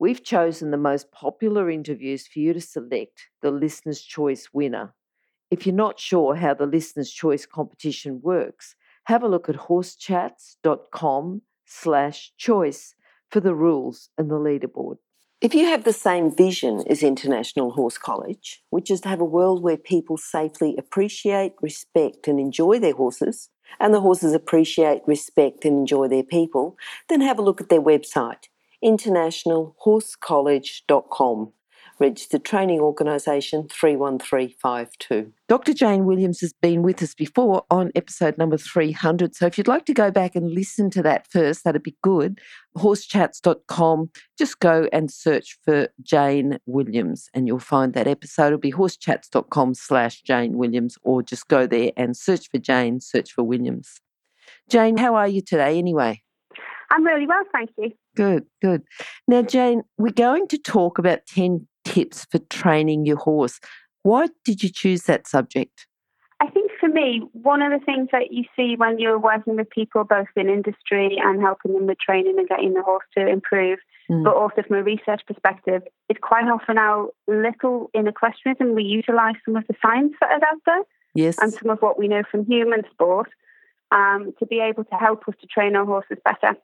We've chosen the most popular interviews for you to select the Listener's Choice winner. If you're not sure how the Listener's Choice competition works, have a look at horsechats.com slash choice for the rules and the leaderboard. If you have the same vision as International Horse College, which is to have a world where people safely appreciate, respect, and enjoy their horses, and the horses appreciate, respect, and enjoy their people, then have a look at their website internationalhorsecollege.com. Registered Training Organisation 31352. Dr. Jane Williams has been with us before on episode number 300. So if you'd like to go back and listen to that first, that'd be good. Horsechats.com, just go and search for Jane Williams and you'll find that episode. It'll be horsechats.com slash Jane Williams or just go there and search for Jane, search for Williams. Jane, how are you today anyway? I'm really well, thank you. Good, good. Now, Jane, we're going to talk about 10 tips for training your horse. Why did you choose that subject? I think for me, one of the things that you see when you're working with people, both in industry and helping them with training and getting the horse to improve, mm. but also from a research perspective, is quite often how little in equestrianism we utilise some of the science that is out there. Yes. And some of what we know from human sport um, to be able to help us to train our horses better.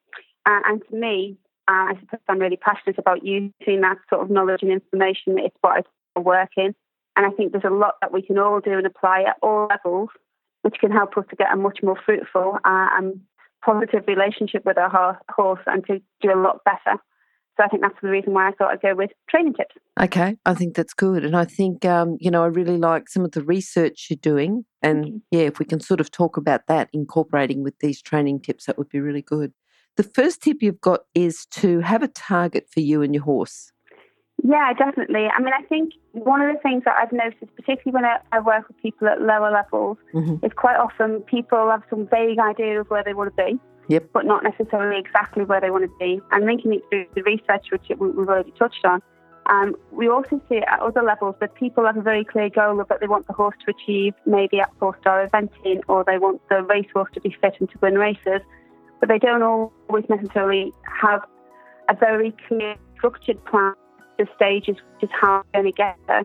Uh, and to me, uh, I suppose I'm really passionate about using that sort of knowledge and information. It's what I work in. And I think there's a lot that we can all do and apply at all levels, which can help us to get a much more fruitful uh, and positive relationship with our horse and to do a lot better. So I think that's the reason why I thought I'd go with training tips. Okay, I think that's good. And I think, um, you know, I really like some of the research you're doing. And yeah, if we can sort of talk about that, incorporating with these training tips, that would be really good. The first tip you've got is to have a target for you and your horse. Yeah, definitely. I mean, I think one of the things that I've noticed, particularly when I, I work with people at lower levels, mm-hmm. is quite often people have some vague idea of where they want to be, yep. but not necessarily exactly where they want to be. And linking it through the research, which we've already touched on, um, we also see at other levels that people have a very clear goal of what they want the horse to achieve, maybe at four-star eventing, or they want the racehorse to be fit and to win races but they don't always necessarily have a very clear, structured plan, the stages, which is how they're going to get there.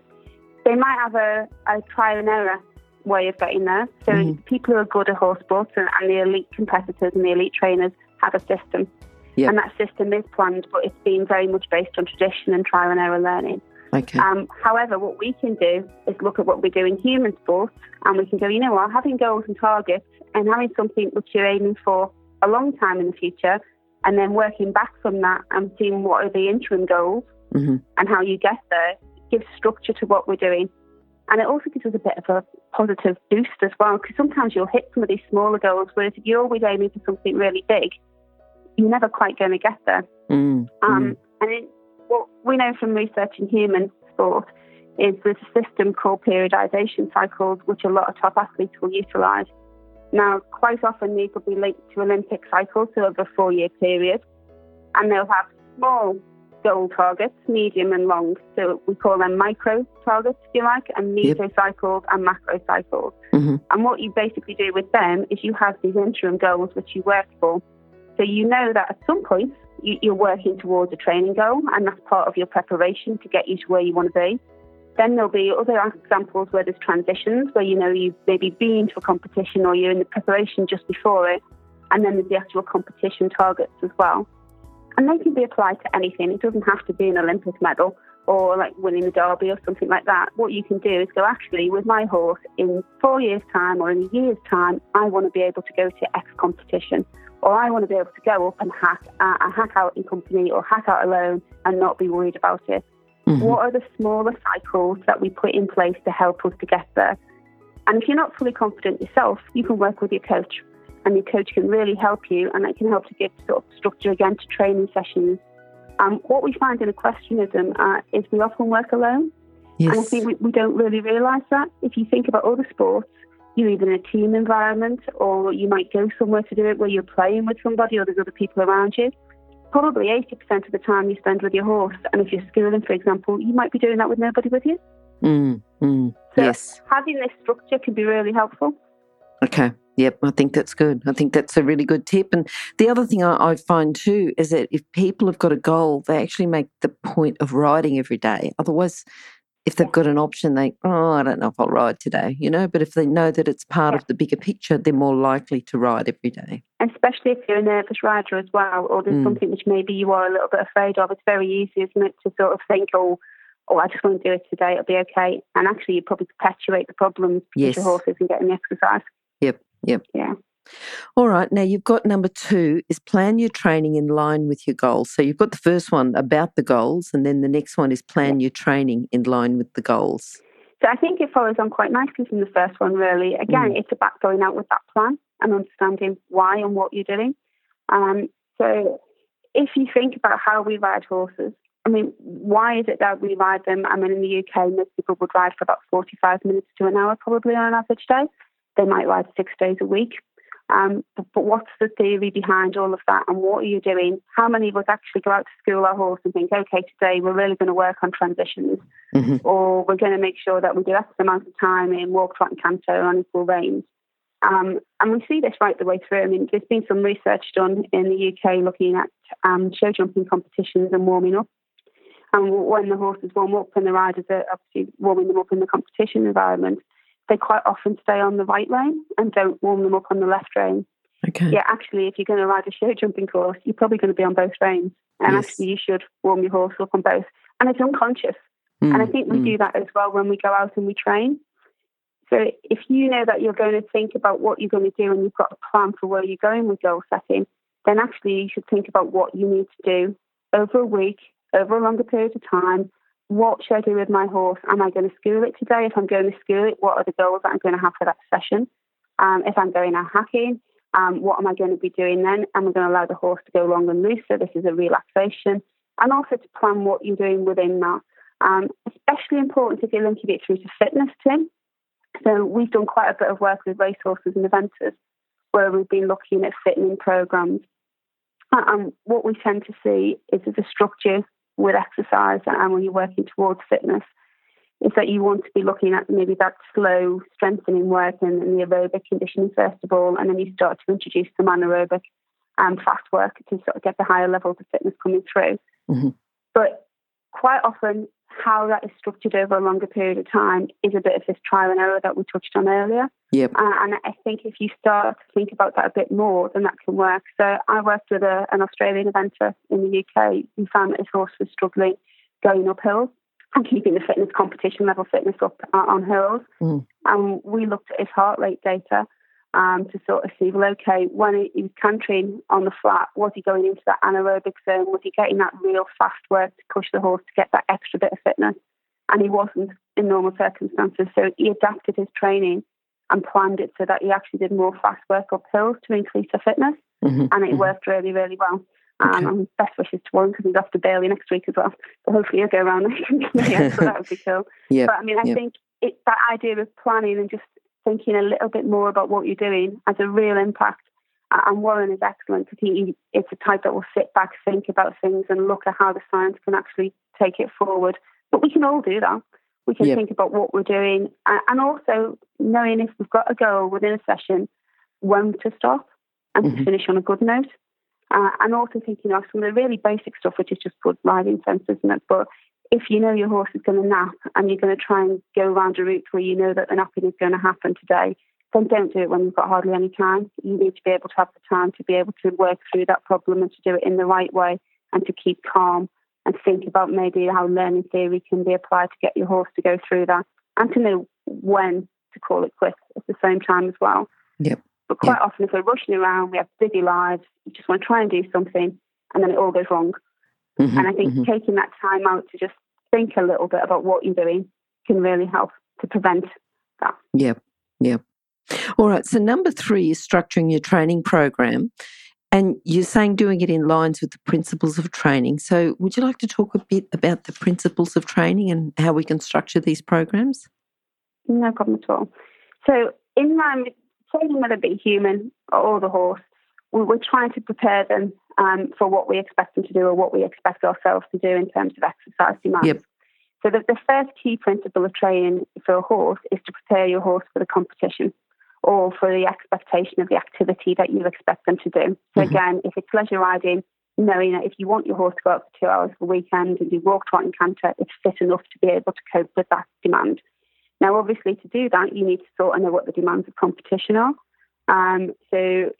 They might have a, a trial and error way of getting there. So mm-hmm. people who are good at horse sports and, and, the elite competitors and the elite trainers have a system. Yep. And that system is planned, but it's been very much based on tradition and trial and error learning. Okay. Um, however, what we can do is look at what we do in human sports and we can go, you know what, having goals and targets and having something which you're aiming for a long time in the future, and then working back from that and seeing what are the interim goals mm-hmm. and how you get there gives structure to what we're doing. And it also gives us a bit of a positive boost as well, because sometimes you'll hit some of these smaller goals, whereas if you're always aiming for something really big, you're never quite going to get there. Mm-hmm. Um, and it, what we know from research in human sport is there's a system called periodization cycles, which a lot of top athletes will utilize. Now, quite often these will be linked to Olympic cycles, so over a four year period, and they'll have small goal targets, medium and long. So we call them micro targets, if you like, and meso yep. cycles and macro cycles. Mm-hmm. And what you basically do with them is you have these interim goals which you work for. So you know that at some point you, are working towards a training goal, and that's part of your preparation to get you to where you want to be. Then there'll be other examples where there's transitions, where you know you've maybe been to a competition or you're in the preparation just before it, and then there's the actual competition targets as well. And they can be applied to anything. It doesn't have to be an Olympic medal or like winning the derby or something like that. What you can do is go, actually, with my horse, in four years' time or in a year's time, I want to be able to go to X competition. Or I want to be able to go up and hack, uh, hack out in company or hack out alone and not be worried about it. Mm-hmm. What are the smaller cycles that we put in place to help us to get there? And if you're not fully confident yourself, you can work with your coach, and your coach can really help you, and that can help to give sort of structure again to training sessions Um, what we find in equestrianism uh, is we often work alone. Yes. And I think we, we don't really realise that. If you think about other sports, you're either in a team environment or you might go somewhere to do it where you're playing with somebody or there's other people around you. Probably 80% of the time you spend with your horse. And if you're schooling, for example, you might be doing that with nobody with you. Mm, mm, So yes. having this structure can be really helpful. Okay. Yep, I think that's good. I think that's a really good tip. And the other thing I, I find too is that if people have got a goal, they actually make the point of riding every day. Otherwise, if they've got an option, they, oh, I don't know if I'll ride today, you know. But if they know that it's part Yeah. of the bigger picture, they're more likely to ride every day. And especially if you're a nervous rider as well, or there's Mm. something which maybe you are a little bit afraid of, it's very easy, isn't it, to sort of think, oh, oh, I just won't do it today, it'll be okay. And actually, you probably perpetuate the problems because Yes. your horse isn't getting the exercise. Yep, yep. Yeah. All right. Now you've got number two is plan your training in line with your goals. So you've got the first one about the goals, and then the next one is plan your training in line with the goals. So I think it follows on quite nicely from the first one, really. Again, it's about going out with that plan and understanding why and what you're doing. Um, so if you think about how we ride horses, I mean, why is it that we ride them? I mean, in the UK, most people would ride for about 45 minutes to an hour, probably on an average day. They might ride six days a week. Um, but, but what's the theory behind all of that and what are you doing? How many of us actually go out to school our horse and think, okay, today we're really going to work on transitions hmm or we're going to make sure that we do X amount of time in walk, trot, and canter on equal reins. Um, and we see this right the way through. I mean, there's been some research done in the UK looking at um, show jumping competitions and warming up. And when the horses warm up and the riders are obviously warming them up in the competition environment, they quite often stay on the right rein and don't warm them up on the left rein. Okay. Yeah, actually, if you're going to ride a show jumping course, you're probably going to be on both reins. And Yes. actually, you should warm your horse up on both. And it's unconscious. And I Mm, think we mm. do that as well when we go out and we train. So if you know that you're going to think about what you're going to do and you've got a plan for where you're going with goal setting, then actually you should think about what you need to do over a week, over a longer period of time. What should I do with my horse? Am I going to school it today? If I'm going to school it, what are the goals that I'm going to have for that session? Um, if I'm going out hacking, um, what am I going to be doing then? Am I going to allow the horse to go long and loose? So this is a relaxation. And also to plan what you're doing within that. Um, especially important if you're linking it through to fitness, Tim. So we've done quite a bit of work with racehorses and eventers where we've been looking at fitting programs. And what we tend to see is there's a structure with exercise and when you're working towards fitness is that you want to be looking at maybe that slow strengthening work and, and the aerobic conditioning first of all, and then you start to introduce some anaerobic and fast work to sort of get the higher levels of fitness coming through. Mhm. But quite often, how that is structured over a longer period of time is a bit of this trial and error that we touched on earlier. Yep. Uh, and I think if you start to think about that a bit more, then that can work. So I worked with a, an Australian eventer in the UK who found that his horse was struggling going up hills and keeping the fitness competition level fitness up uh, on hills. Mm. And we looked at his heart rate data um, to sort of see, well, okay, when he, was cantering on the flat, was he going into that anaerobic zone? Was he getting that real fast work to push the horse to get that extra bit of fitness? And he wasn't in normal circumstances. So he adapted his training and planned it so that he actually did more fast work up hills to increase the fitness. Mhm, And it mhm. worked really, really well. Um, Okay. and best wishes to Warren because he's off to Burghley next week as well. So hopefully he'll go around there. yeah, so that would be cool. Yep. But I mean, I yep. think it, that idea of planning and just thinking a little bit more about what you're doing has a real impact. And Warren is excellent because he, it's a type that will sit back, think about things, and look at how the science can actually take it forward. But we can all do that. We can Yep. think about what we're doing, and also knowing if we've got a goal within a session, when to stop and Mhm. to finish on a good note. Uh, and also thinking of some of the really basic stuff, which is just good riding sense, isn't it? But if you know your horse is going to nap and you're going to try and go around a route where you know that the napping is going to happen today, then don't do it when you've got hardly any time. You need to be able to have the time to be able to work through that problem and to do it in the right way and to keep calm and think about maybe how learning theory can be applied to get your horse to go through that and to know when to call it quits at the same time as well. Yep. But quite often, if we're rushing around, we have busy lives, we just want to try and do something, and then it all goes wrong. Mhm, And I think mhm. taking that time out to just think a little bit about what you're doing can really help to prevent that. Yep, yep. All right. So number three is structuring your training program. And you're saying doing it in lines with the principles of training. So, would you like to talk a bit about the principles of training and how we can structure these programs? No problem at all. So, in line with training, whether it be human or the horse, we're trying to prepare them um, for what we expect them to do or what we expect ourselves to do in terms of exercise demands. Yep. So, the, the first key principle of training for a horse is to prepare your horse for the competition or for the expectation of the activity that you expect them to do. So, mm-hmm. again, if it's leisure riding, knowing that if you want your horse to go out for two hours a weekend and do walk, trot, and canter, it's fit enough to be able to cope with that demand. Now, obviously, to do that, you need to sort of know what the demands of competition are. Um, so,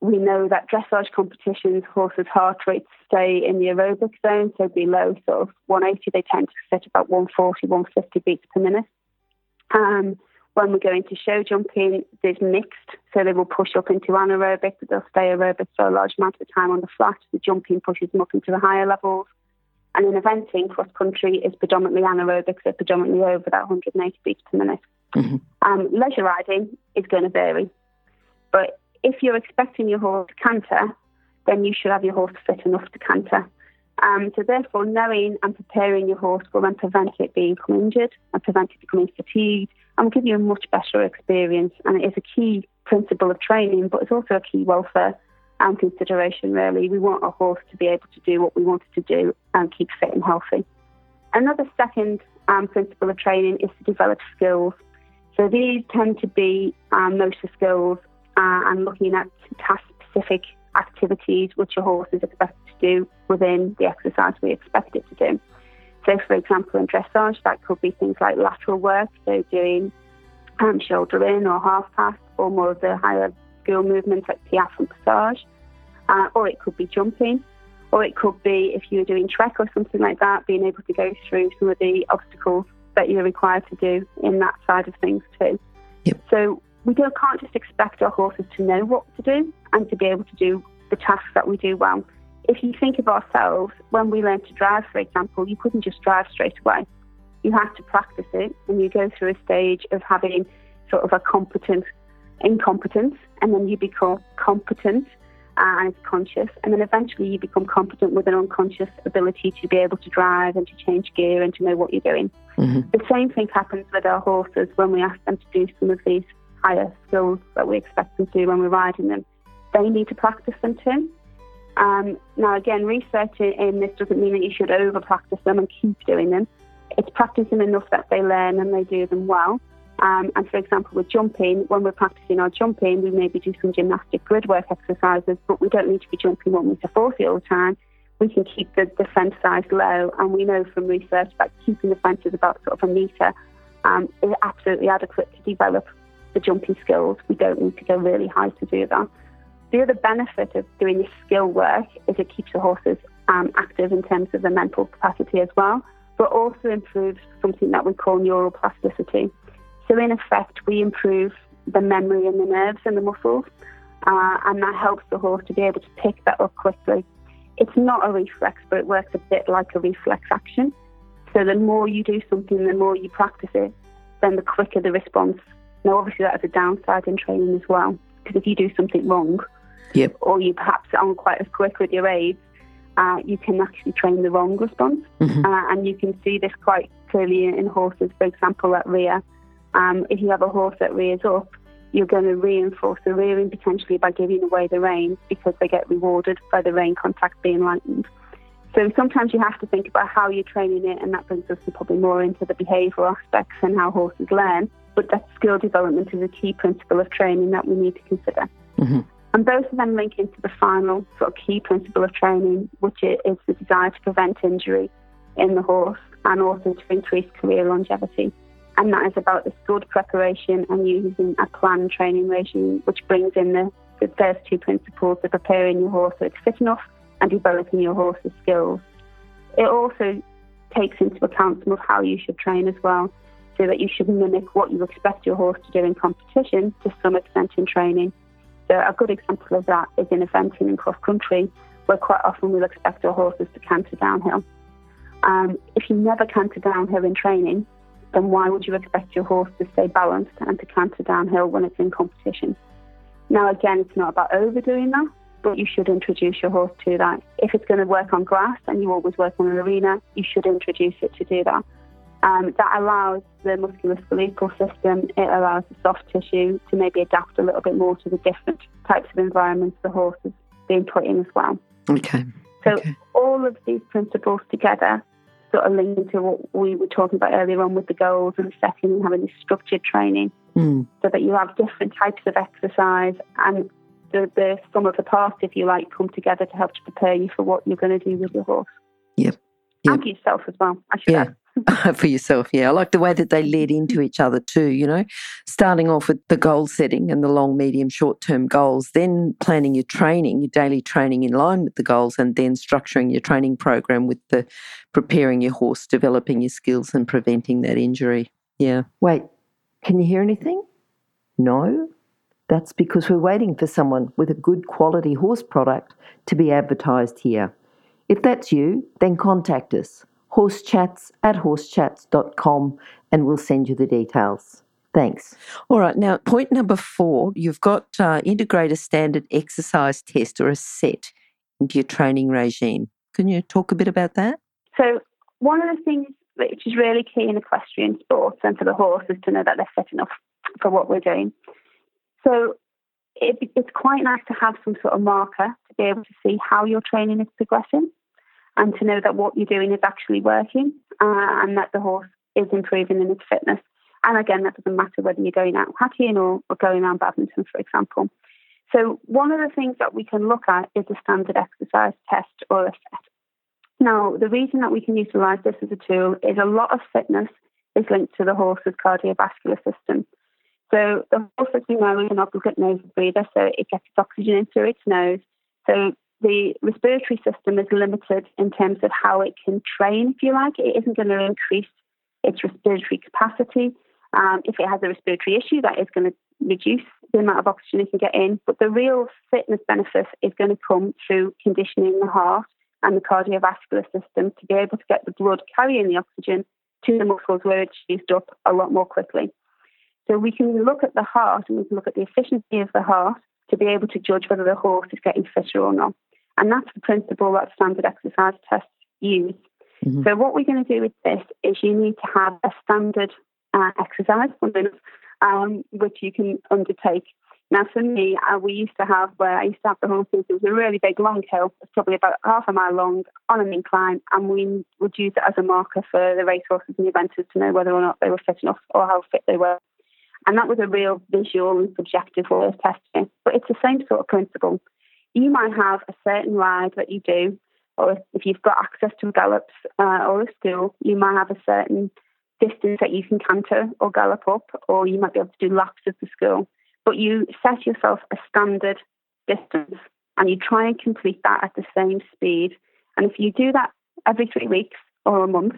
we know that dressage competitions, horses' heart rates stay in the aerobic zone, so below sort of 180, they tend to sit about 140, 150 beats per minute. Um, when we go into show jumping, there's mixed, so they will push up into anaerobic, but they'll stay aerobic for a large amount of time on the flat. The jumping pushes them up into the higher levels. And in eventing, cross country is predominantly anaerobic, so predominantly over that 180 beats per minute. Mm-hmm. Um, leisure riding is going to vary. But if you're expecting your horse to canter, then you should have your horse fit enough to canter. Um, so therefore, knowing and preparing your horse will then prevent it being injured and prevent it becoming fatigued and will give you a much better experience. And it is a key principle of training, but it's also a key welfare and consideration, really. We want our horse to be able to do what we want it to do and keep fit and healthy. Another second um, principle of training is to develop skills. So these tend to be um, motor skills uh, and looking at task specific activities which a horse is expected to do within the exercise we expect it to do. So, for example, in dressage, that could be things like lateral work, so doing um, shoulder in or half pass, or more of the higher skill movements like piaffe and passage. Uh, or it could be jumping, or it could be if you're doing trek or something like that, being able to go through some of the obstacles that you're required to do in that side of things too. Yep. So we don't, can't just expect our horses to know what to do and to be able to do the tasks that we do well if you think of ourselves, when we learned to drive, for example, you couldn't just drive straight away. You had to practice it, and you go through a stage of having sort of a competent incompetence, and then you become competent and conscious, and then eventually you become competent with an unconscious ability to be able to drive and to change gear and to know what you're doing. Mm-hmm. The same thing happens with our horses when we ask them to do some of these higher skills that we expect them to when we're riding them. They need to practice them too. Um, now, again, research in this doesn't mean that you should over practice them and keep doing them. It's practicing enough that they learn and they do them well. Um, and for example, with jumping, when we're practicing our jumping, we maybe do some gymnastic grid work exercises, but we don't need to be jumping one meter 40 all the time. We can keep the, the fence size low, and we know from research that keeping the fences about sort of a meter um, is absolutely adequate to develop the jumping skills. We don't need to go really high to do that. The other benefit of doing this skill work is it keeps the horses um, active in terms of their mental capacity as well, but also improves something that we call neuroplasticity. So, in effect, we improve the memory and the nerves and the muscles, uh, and that helps the horse to be able to pick that up quickly. It's not a reflex, but it works a bit like a reflex action. So, the more you do something, the more you practice it, then the quicker the response. Now, obviously, that has a downside in training as well, because if you do something wrong, yep. or you perhaps aren't quite as quick with your aids, uh, you can actually train the wrong response. Mm-hmm. Uh, and you can see this quite clearly in horses, for example, at rear. Um, if you have a horse that rears up, you're going to reinforce the rearing potentially by giving away the rein because they get rewarded by the rein contact being lightened. So sometimes you have to think about how you're training it, and that brings us probably more into the behavioural aspects and how horses learn. But that skill development is a key principle of training that we need to consider. Mm-hmm. And both of them link into the final sort of key principle of training, which is the desire to prevent injury in the horse and also to increase career longevity. And that is about this good preparation and using a planned training regime, which brings in the, the first two principles of preparing your horse so it's fit enough and developing your horse's skills. It also takes into account some of how you should train as well, so that you should mimic what you expect your horse to do in competition to some extent in training. So a good example of that is in eventing in cross country, where quite often we'll expect our horses to canter downhill. Um, if you never canter downhill in training, then why would you expect your horse to stay balanced and to canter downhill when it's in competition? Now, again, it's not about overdoing that, but you should introduce your horse to that. If it's going to work on grass and you always work on an arena, you should introduce it to do that. Um, that allows the musculoskeletal system, it allows the soft tissue to maybe adapt a little bit more to the different types of environments the horse is being put in as well. Okay. So okay. all of these principles together sort of link into what we were talking about earlier on with the goals and setting and having this structured training mm. so that you have different types of exercise and the, the sum of the parts, if you like, come together to help to prepare you for what you're going to do with your horse. Yep. yep. And yourself as well, I should yeah. add. for yourself, yeah. I like the way that they led into each other too, you know, starting off with the goal setting and the long, medium, short term goals, then planning your training, your daily training in line with the goals, and then structuring your training program with the preparing your horse, developing your skills, and preventing that injury. Yeah. Wait, can you hear anything? No? That's because we're waiting for someone with a good quality horse product to be advertised here. If that's you, then contact us horsechats at horsechats.com and we'll send you the details. Thanks. All right, now point number four you've got uh, integrate a standard exercise test or a set into your training regime. Can you talk a bit about that? So, one of the things which is really key in equestrian sports and for the horse is to know that they're fit enough for what we're doing. So, it, it's quite nice to have some sort of marker to be able to see how your training is progressing and to know that what you're doing is actually working uh, and that the horse is improving in its fitness. And again, that doesn't matter whether you're going out hacking or, or going around badminton, for example. So, one of the things that we can look at is a standard exercise test or a set. Now, the reason that we can utilize this as a tool is a lot of fitness is linked to the horse's cardiovascular system. So, the horse, as we know, is an obligate nose breather, so it gets its oxygen in through its nose. So, the respiratory system is limited in terms of how it can train, if you like. It isn't going to increase its respiratory capacity. Um, if it has a respiratory issue, that is going to reduce the amount of oxygen it can get in. But the real fitness benefit is going to come through conditioning the heart and the cardiovascular system to be able to get the blood carrying the oxygen to the muscles where it's used up a lot more quickly. So we can look at the heart and we can look at the efficiency of the heart to be able to judge whether the horse is getting fitter or not. And that's the principle that standard exercise tests use. Mm-hmm. So, what we're going to do with this is you need to have a standard uh, exercise, um, which you can undertake. Now, for me, uh, we used to have where I used to have the horses. It was a really big long hill, it's probably about half a mile long on an incline, and we would use it as a marker for the racehorses and the eventers to know whether or not they were fit enough or how fit they were. And that was a real visual and subjective way of testing. But it's the same sort of principle you might have a certain ride that you do, or if you've got access to gallops uh, or a school, you might have a certain distance that you can canter or gallop up, or you might be able to do laps of the school. But you set yourself a standard distance and you try and complete that at the same speed. And if you do that every three weeks or a month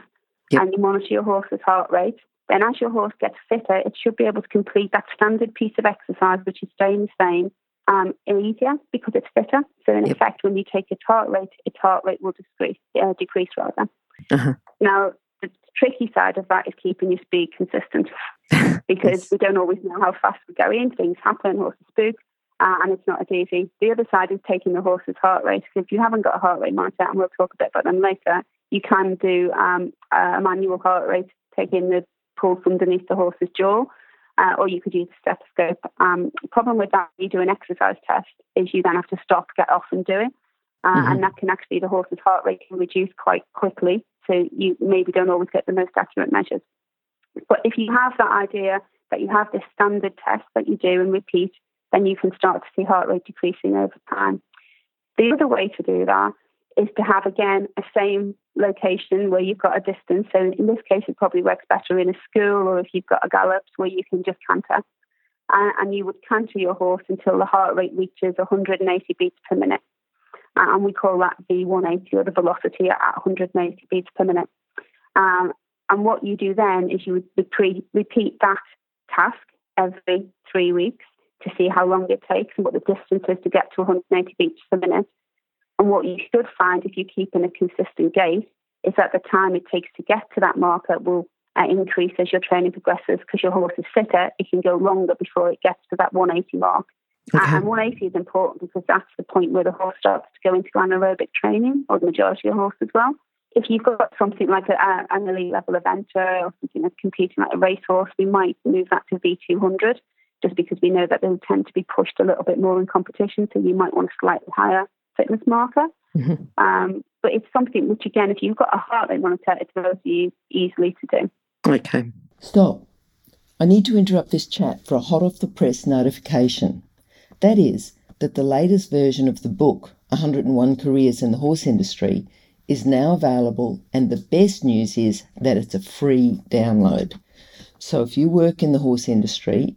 yep. and you monitor your horse's heart rate, then as your horse gets fitter, it should be able to complete that standard piece of exercise, which is staying the same, um, easier because it's fitter. So in yep. effect, when you take its heart rate, its heart rate will decrease, uh, decrease rather. Uh-huh. Now, the tricky side of that is keeping your speed consistent because yes. we don't always know how fast we're going. Things happen, horses spook, uh, and it's not as easy. The other side is taking the horse's heart rate. If you haven't got a heart rate monitor, and we'll talk a bit about them later, you can do um, a manual heart rate, taking the pulse underneath the horse's jaw uh, or you could use a stethoscope. Um, problem with that, you do an exercise test, is you then have to stop, get off, and do it. Uh, mm-hmm. And that can actually, the horse's heart rate can reduce quite quickly. So you maybe don't always get the most accurate measures. But if you have that idea that you have this standard test that you do and repeat, then you can start to see heart rate decreasing over time. The other way to do that is to have again a same location where you've got a distance. So in this case, it probably works better in a school or if you've got a gallops where you can just canter. Uh, and you would canter your horse until the heart rate reaches 180 beats per minute. And we call that V180 or the velocity at 180 beats per minute. Um, and what you do then is you would repeat that task every three weeks to see how long it takes and what the distance is to get to 180 beats per minute. And what you should find if you keep in a consistent gait is that the time it takes to get to that marker will uh, increase as your training progresses because your horse is fitter. It can go longer before it gets to that 180 mark. Okay. And 180 is important because that's the point where the horse starts to go into anaerobic training, or the majority of horses will. If you've got something like a, an elite level eventer or something that's competing like a racehorse, we might move that to V200 just because we know that they'll tend to be pushed a little bit more in competition. So you might want a slightly higher fitness marker. Mm-hmm. Um, but it's something which, again, if you've got a heart rate monitor, it's relatively easily to do. Okay. Stop. I need to interrupt this chat for a hot off the press notification. That is, that the latest version of the book, 101 Careers in the Horse Industry, is now available, and the best news is that it's a free download. So if you work in the horse industry,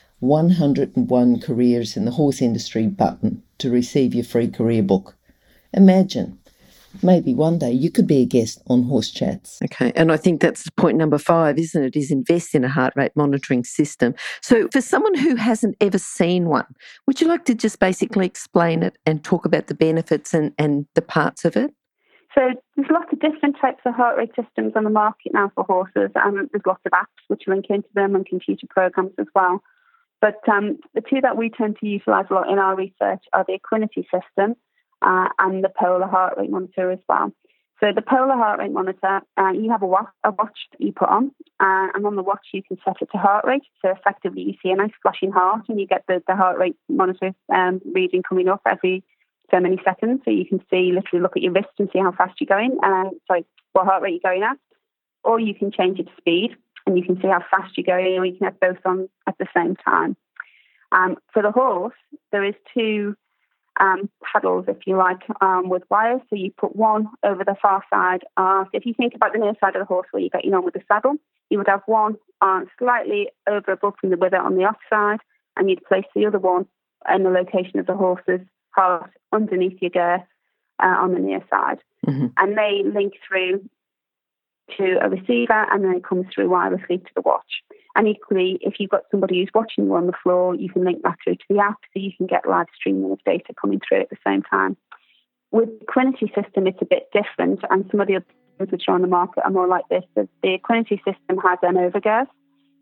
101 Careers in the Horse Industry button to receive your free career book. Imagine maybe one day you could be a guest on Horse Chats. Okay, and I think that's point number five, isn't it? Is invest in a heart rate monitoring system. So, for someone who hasn't ever seen one, would you like to just basically explain it and talk about the benefits and, and the parts of it? So there's lots of different types of heart rate systems on the market now for horses, and there's lots of apps which link into them and computer programs as well. But um, the two that we tend to utilise a lot in our research are the equinity system, uh, and the polar heart rate monitor as well. So the polar heart rate monitor, uh, you have a watch, a watch that you put on, uh, and on the watch you can set it to heart rate. So effectively, you see a nice flashing heart, and you get the, the heart rate monitor um, reading coming up every so many seconds. So you can see, literally, look at your wrist and see how fast you're going. Uh, sorry, what heart rate you're going at. Or you can change it to speed, and you can see how fast you're going, or you can have both on at the same time. Um, for the horse, there is two um, paddles, if you like, um, with wires. So you put one over the far side. Uh, so if you think about the near side of the horse where you're getting on with the saddle, you would have one uh, slightly over above from the wither on the off side, and you'd place the other one in the location of the horse's heart underneath your girth uh, on the near side. Mm-hmm. And they link through to a receiver and then it comes through wirelessly to the watch. And equally, if you've got somebody who's watching you on the floor, you can link that through to the app so you can get live streaming of data coming through at the same time. With the Equinety system, it's a bit different, and some of the other things which are on the market are more like this. The, Equinety system has an overgirth.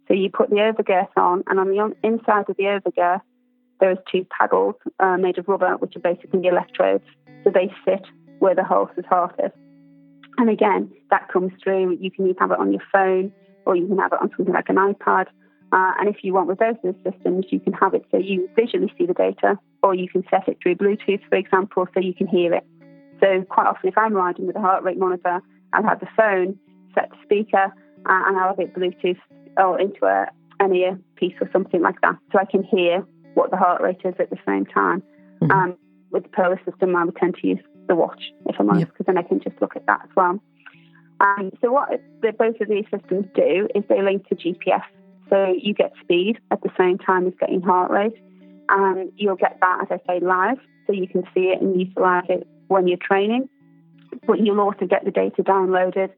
So you put the overgirth on, and on the inside of the overgirth, there's two paddles uh, made of rubber, which are basically electrodes. So they sit where the horse's heart is. And again, that comes through. You can either have it on your phone or you can have it on something like an iPad. Uh, and if you want with both of the systems, you can have it so you visually see the data, or you can set it through Bluetooth, for example, so you can hear it. So quite often, if I'm riding with a heart rate monitor, I'll have the phone set to speaker, uh, and I'll have it Bluetooth or into a, an earpiece or something like that, so I can hear what the heart rate is at the same time. Mm-hmm. Um, with the Polar system, I would tend to use the watch, if I'm honest, because yep. then I can just look at that as well. Um, so what the, both of these systems do is they link to GPS. So you get speed at the same time as getting heart rate. And you'll get that, as I say, live. So you can see it and utilize it when you're training. But you'll also get the data downloaded.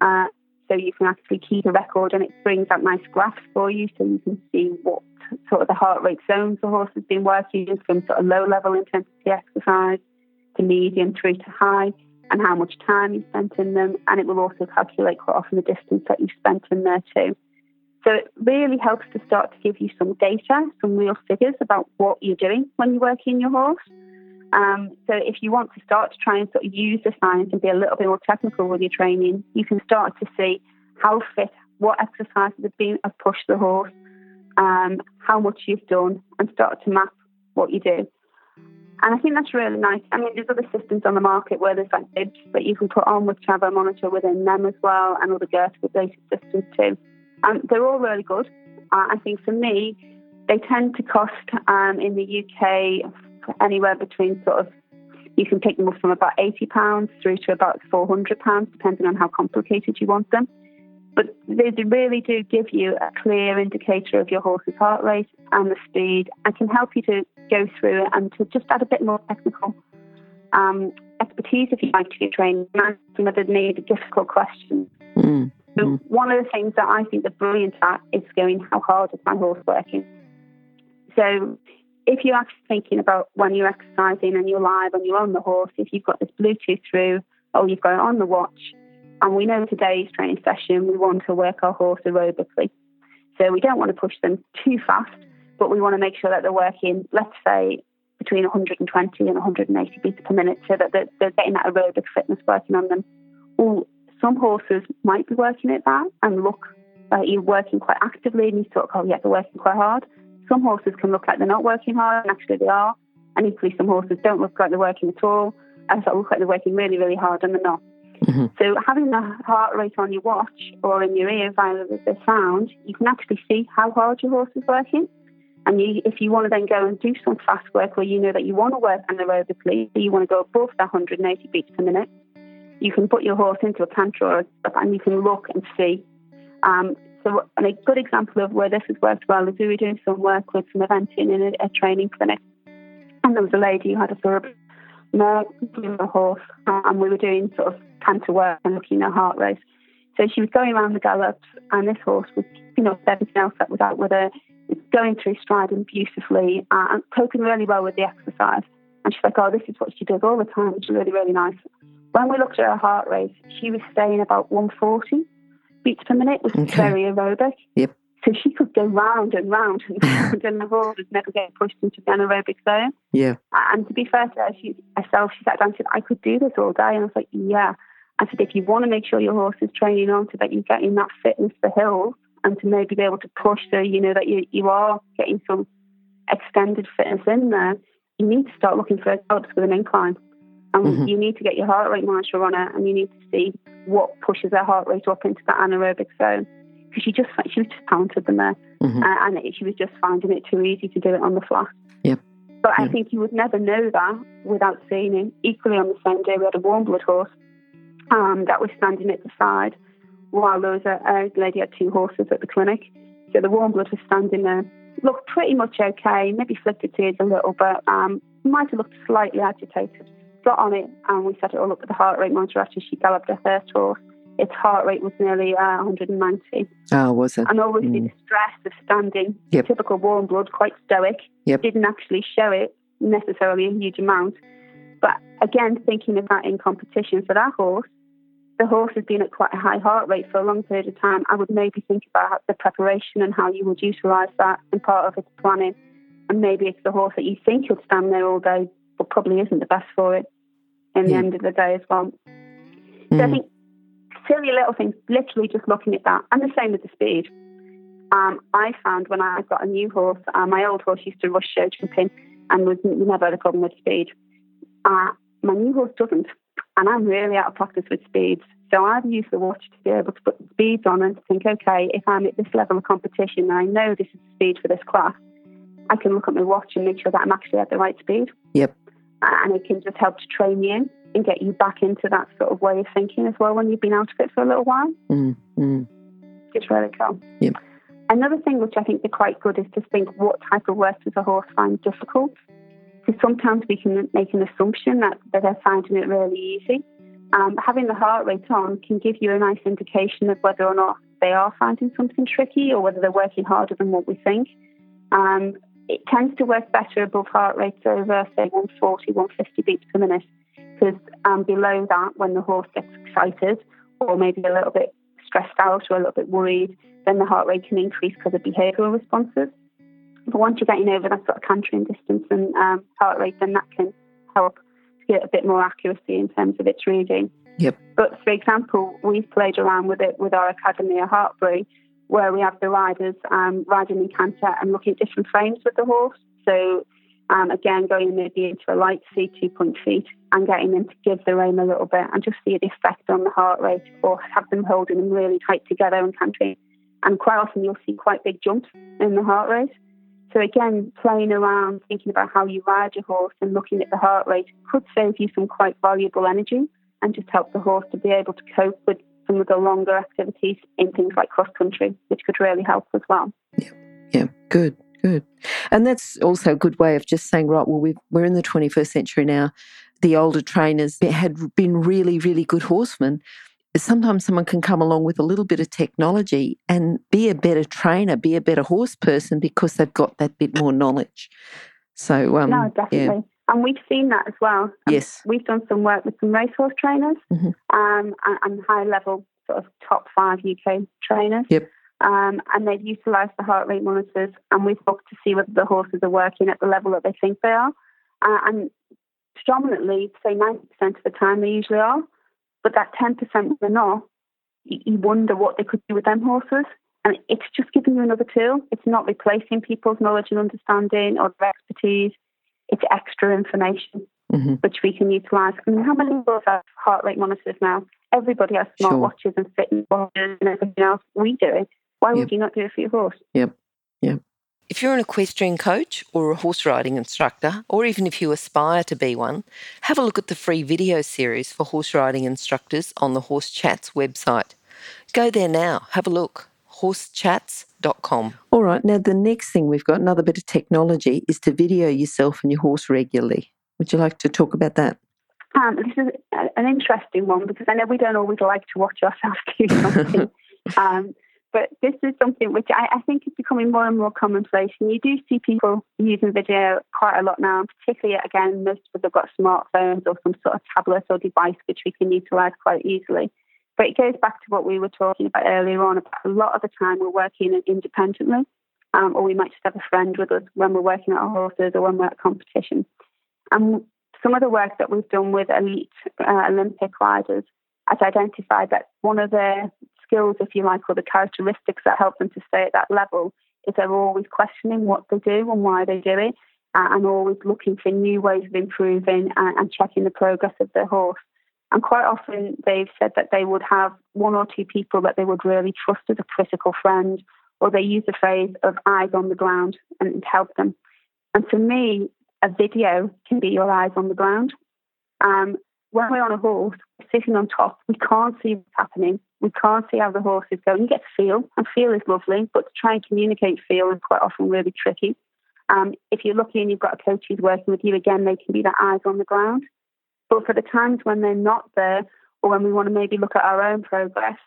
Uh, so you can actually keep a record and it brings out nice graphs for you so you can see what sort of the heart rate zones the horse has been working in from sort of low level intensity exercise to medium through to high and how much time you spent in them. And it will also calculate quite often the distance that you spent in there too. So it really helps to start to give you some data, some real figures about what you're doing when you're working your horse. Um, so if you want to start to try and sort of use the science and be a little bit more technical with your training, you can start to see how fit, what exercises have been have pushed the horse, um, how much you've done, and start to map what you do. And I think that's really nice. I mean, there's other systems on the market where there's like bibs that you can put on have a monitor within them as well, and other girth related systems too. And they're all really good. Uh, I think for me, they tend to cost um, in the UK anywhere between sort of you can pick them up from about £80 through to about £400, depending on how complicated you want them. But they really do give you a clear indicator of your horse's heart rate and the speed and can help you to go through it and to just add a bit more technical um, expertise, if you like, to your training, and some of the maybe difficult questions. Mm. So mm. one of the things that I think they're brilliant at is going, how hard is my horse working? So if you're actually thinking about when you're exercising and you're live and you're on the horse, if you've got this Bluetooth through or you've got it on the watch, and we know today's training session, we want to work our horse aerobically. So we don't want to push them too fast, but we want to make sure that they're working, let's say, between 120 and 180 beats per minute so that they're, they're getting that aerobic fitness working on them. Well, some horses might be working at that and look like you're working quite actively and you thought, oh, yeah, they're working quite hard. Some horses can look like they're not working hard, and actually they are. And equally, some horses don't look like they're working at all, and so look like they're working really, really hard, and they're not. Mm-hmm. So having the heart rate on your watch or in your ear via the sound, you can actually see how hard your horse is working. And you, if you want to then go and do some fast work where you know that you want to work anaerobically, so you want to go above the 180 beats per minute, you can put your horse into a canter or a, and you can look and see. Um, so and a good example of where this has worked well is we were doing some work with some eventing in a, a training clinic. And there was a lady who had a thoroughbred mare a horse, and we were doing sort of canter work and looking at heart rate. So she was going around the gallops, and this horse was, you know, everything else that was out with her, going through striding beautifully uh, and coping really well with the exercise. And she's like, oh, this is what she does all the time. It's really, really nice. When we looked at her heart rate, she was staying about 140 beats per minute, which okay. is very aerobic. Yep. So she could go round and round and round, and the horse was never get pushed into the anaerobic zone. Yeah. And to be fair to her, she herself, she sat down and said, I could do this all day. And I was like, yeah. I said, if you want to make sure your horse is training on so that you're getting that fitness for hills and to maybe be able to push so you know that you, you are getting some extended fitness in there, you need to start looking for jobs with an incline. And mm-hmm. you need to get your heart rate monitor on it and you need to see what pushes their heart rate up into that anaerobic zone. Because she just she was just talented them there, mm-hmm. and, and she was just finding it too easy to do it on the flat. But I think you would never know that without seeing it. Equally, on the same day, we had a warm blood horse um, that was standing at the side while there was a, a lady had two horses at the clinic. So the warm blood was standing there, looked pretty much okay, maybe flicked its ears a little, but um, might have looked slightly agitated. Got on it and we set it all up with the heart rate monitor after she galloped her first horse. Its heart rate was nearly uh, 190. Oh, was it? And obviously mm. the stress of standing, yep. typical warm blood, quite stoic, yep. didn't actually show it necessarily a huge amount. But again, thinking of that in competition for that horse, the horse has been at quite a high heart rate for a long period of time, I would maybe think about the preparation and how you would utilise that in part of its planning. And maybe it's the horse that you think you'll stand there all day, but probably isn't the best for it in the end of the day as well. Mm. So I hmm. think silly little things, literally just looking at that, and the same with the speed. Um, I found when I got a new horse, uh, my old horse used to rush show jumping and was never had a problem with speed. Uh, my new horse doesn't and I'm really out of practice with speeds. So I've used the watch to be able to put the speeds on and think, okay, if I'm at this level of competition and I know this is the speed for this class, I can look at my watch and make sure that I'm actually at the right speed. Yep. And it can just help to train you and get you back into that sort of way of thinking as well when you've been out of it for a little while. Mm-hmm. It's really cool. Yep. Another thing which I think is quite good is to think what type of work does a horse find difficult? Because sometimes we can make an assumption that, that they're finding it really easy. Um, having the heart rate on can give you a nice indication of whether or not they are finding something tricky or whether they're working harder than what we think. Um, it tends to work better above heart rates over, say, 140, 150 beats per minute, because um, below that, when the horse gets excited or maybe a little bit stressed out or a little bit worried, then the heart rate can increase because of behavioural responses. But once you're getting over that sort of cantering distance and um, heart rate, then that can help to get a bit more accuracy in terms of its reading. Yep. But for example, we've played around with it with our academy at Hartpury, where we have the riders um, riding in canter and looking at different frames with the horse. So um, again, going maybe into a light seat, two point feet, and getting them to give the rein a little bit and just see the effect on the heart rate, or have them holding them really tight together and cantering. And quite often you'll see quite big jumps in the heart rate. So again, playing around, thinking about how you ride your horse and looking at the heart rate could save you some quite valuable energy and just help the horse to be able to cope with some of the longer activities in things like cross country, which could really help as well. Yeah, yeah, good, good. And that's also a good way of just saying, right, well, we we're in the 21st century now. The older trainers had been really, really good horsemen. Sometimes someone can come along with a little bit of technology and be a better trainer, be a better horse person because they've got that bit more knowledge. So, um, no, definitely. Yeah. And we've seen that as well. Um, yes. We've done some work with some racehorse trainers mm-hmm. um, and, and high level sort of top five UK trainers. Yep. Um, and they've utilised the heart rate monitors, and we've looked to see whether the horses are working at the level that they think they are. Uh, and predominantly, say 90% of the time, they usually are. But that 10% they're not, you, you wonder what they could do with them horses. And it's just giving you another tool. It's not replacing people's knowledge and understanding or their expertise. It's extra information mm-hmm. which we can utilise. I mean, how many people have heart rate monitors now? Everybody has smartwatches sure. and fitness watches and everything else. We do it. Why would you not do it for your horse? Yep. Yep. If you're an equestrian coach or a horse riding instructor, or even if you aspire to be one, have a look at the free video series for horse riding instructors on the Horse Chats website. Go there now, have a look. Horsechats.com. All right, now the next thing we've got, another bit of technology, is to video yourself and your horse regularly. Would you like to talk about that? Um, this is an interesting one because I know we don't always like to watch ourselves do something. um, but this is something which I, I, think is becoming more and more commonplace. And you do see people using video quite a lot now, particularly, again, most people have got smartphones or some sort of tablet or device which we can utilize quite easily. But it goes back to what we were talking about earlier on. About a lot of the time we're working independently, um, or we might just have a friend with us when we're working at our horses or when we're at competition. And some of the work that we've done with elite uh, Olympic riders has identified that one of the skills, if you like, or the characteristics that help them to stay at that level is they're always questioning what they do and why they do it, uh, and always looking for new ways of improving and, and checking the progress of their horse. And quite often they've said that they would have one or two people that they would really trust as a critical friend, or they use the phrase of eyes on the ground and help them. And for me, a video can be your eyes on the ground. Um, when we're on a horse, sitting on top, we can't see what's happening. We can't see how the horse is going. You get feel, and feel is lovely, but to try and communicate feel is quite often really tricky. Um, if you're lucky and you've got a coach who's working with you, again, they can be that eyes on the ground. But for the times when they're not there, or when we want to maybe look at our own progress,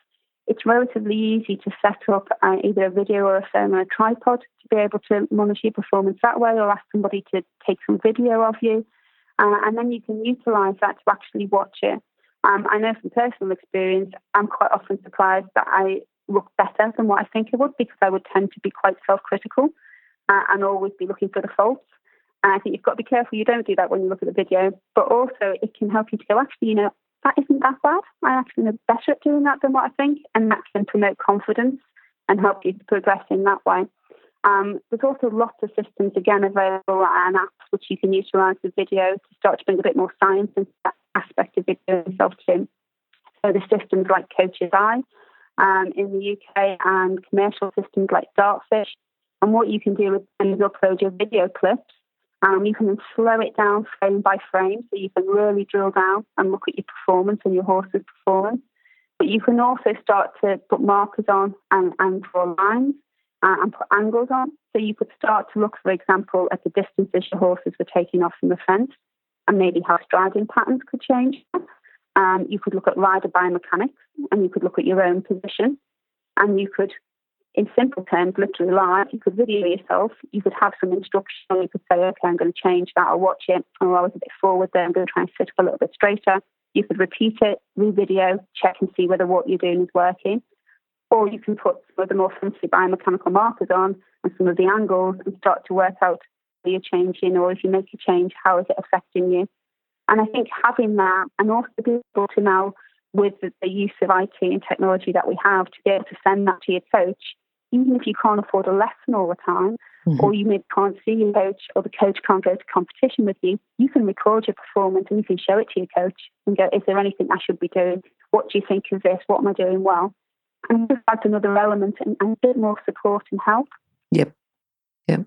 it's relatively easy to set up uh, either a video or a phone on a tripod to be able to monitor your performance that way, or ask somebody to take some video of you. Uh, and then you can utilize that to actually watch it. Um, I know from personal experience, I'm quite often surprised that I look better than what I think I would because I would tend to be quite self critical uh, and always be looking for the faults. And I think you've got to be careful you don't do that when you look at the video, but also it can help you to go, actually, you know, that isn't that bad. I actually know better at doing that than what I think, and that can promote confidence and help you to progress in that way. Um, there's also lots of systems again available and apps which you can utilize with video to start to bring a bit more science into that aspect of video yourself too. So the systems like Coach's Eye um, in the UK and commercial systems like Dartfish. And what you can do with them is upload your video clips um, you can slow it down frame by frame so you can really drill down and look at your performance and your horse's performance. But you can also start to put markers on and, and draw lines uh, and put angles on. So you could start to look, for example, at the distances your horses were taking off from the fence and maybe how striding patterns could change. Um, you could look at rider biomechanics and you could look at your own position and you could in simple terms, literally live. You could video yourself. You could have some instruction. You could say, okay, I'm going to change that. I'll watch it. Or I was a bit forward there. I'm going to try and sit up a little bit straighter. You could repeat it, re-video, check and see whether what you're doing is working. Or you can put some of the more fancy biomechanical markers on and some of the angles and start to work out whether you're changing or if you make a change, how is it affecting you? And I think having that and also being able to now with the use of IT and technology that we have to be able to send that to your coach even if you can't afford a lesson all the time, mm-hmm. or you maybe can't see your coach, or the coach can't go to competition with you, you can record your performance and you can show it to your coach and go, is there anything I should be doing? What do you think of this? What am I doing well? And just adds another element and, and a bit more support and help. Yep. Yep.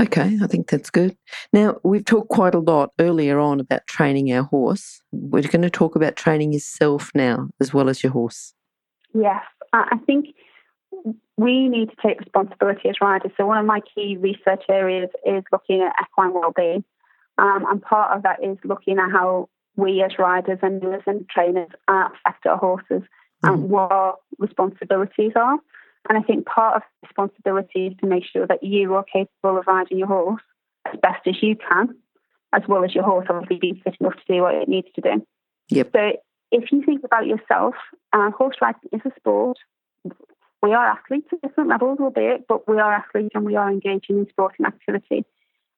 Okay, I think that's good. Now, we've talked quite a lot earlier on about training our horse. We're going to talk about training yourself now as well as your horse. Yes, I think we need to take responsibility as riders. So one of my key research areas is looking at equine well-being, um, and part of that is looking at how we as riders and and trainers affect our horses mm-hmm. and what our responsibilities are. And I think part of the responsibility is to make sure that you are capable of riding your horse as best as you can, as well as your horse obviously being fit enough to do what it needs to do. Yep. So if you think about yourself, uh, horse riding is a sport. We are athletes at different levels, albeit, but we are athletes and we are engaging in sporting activity.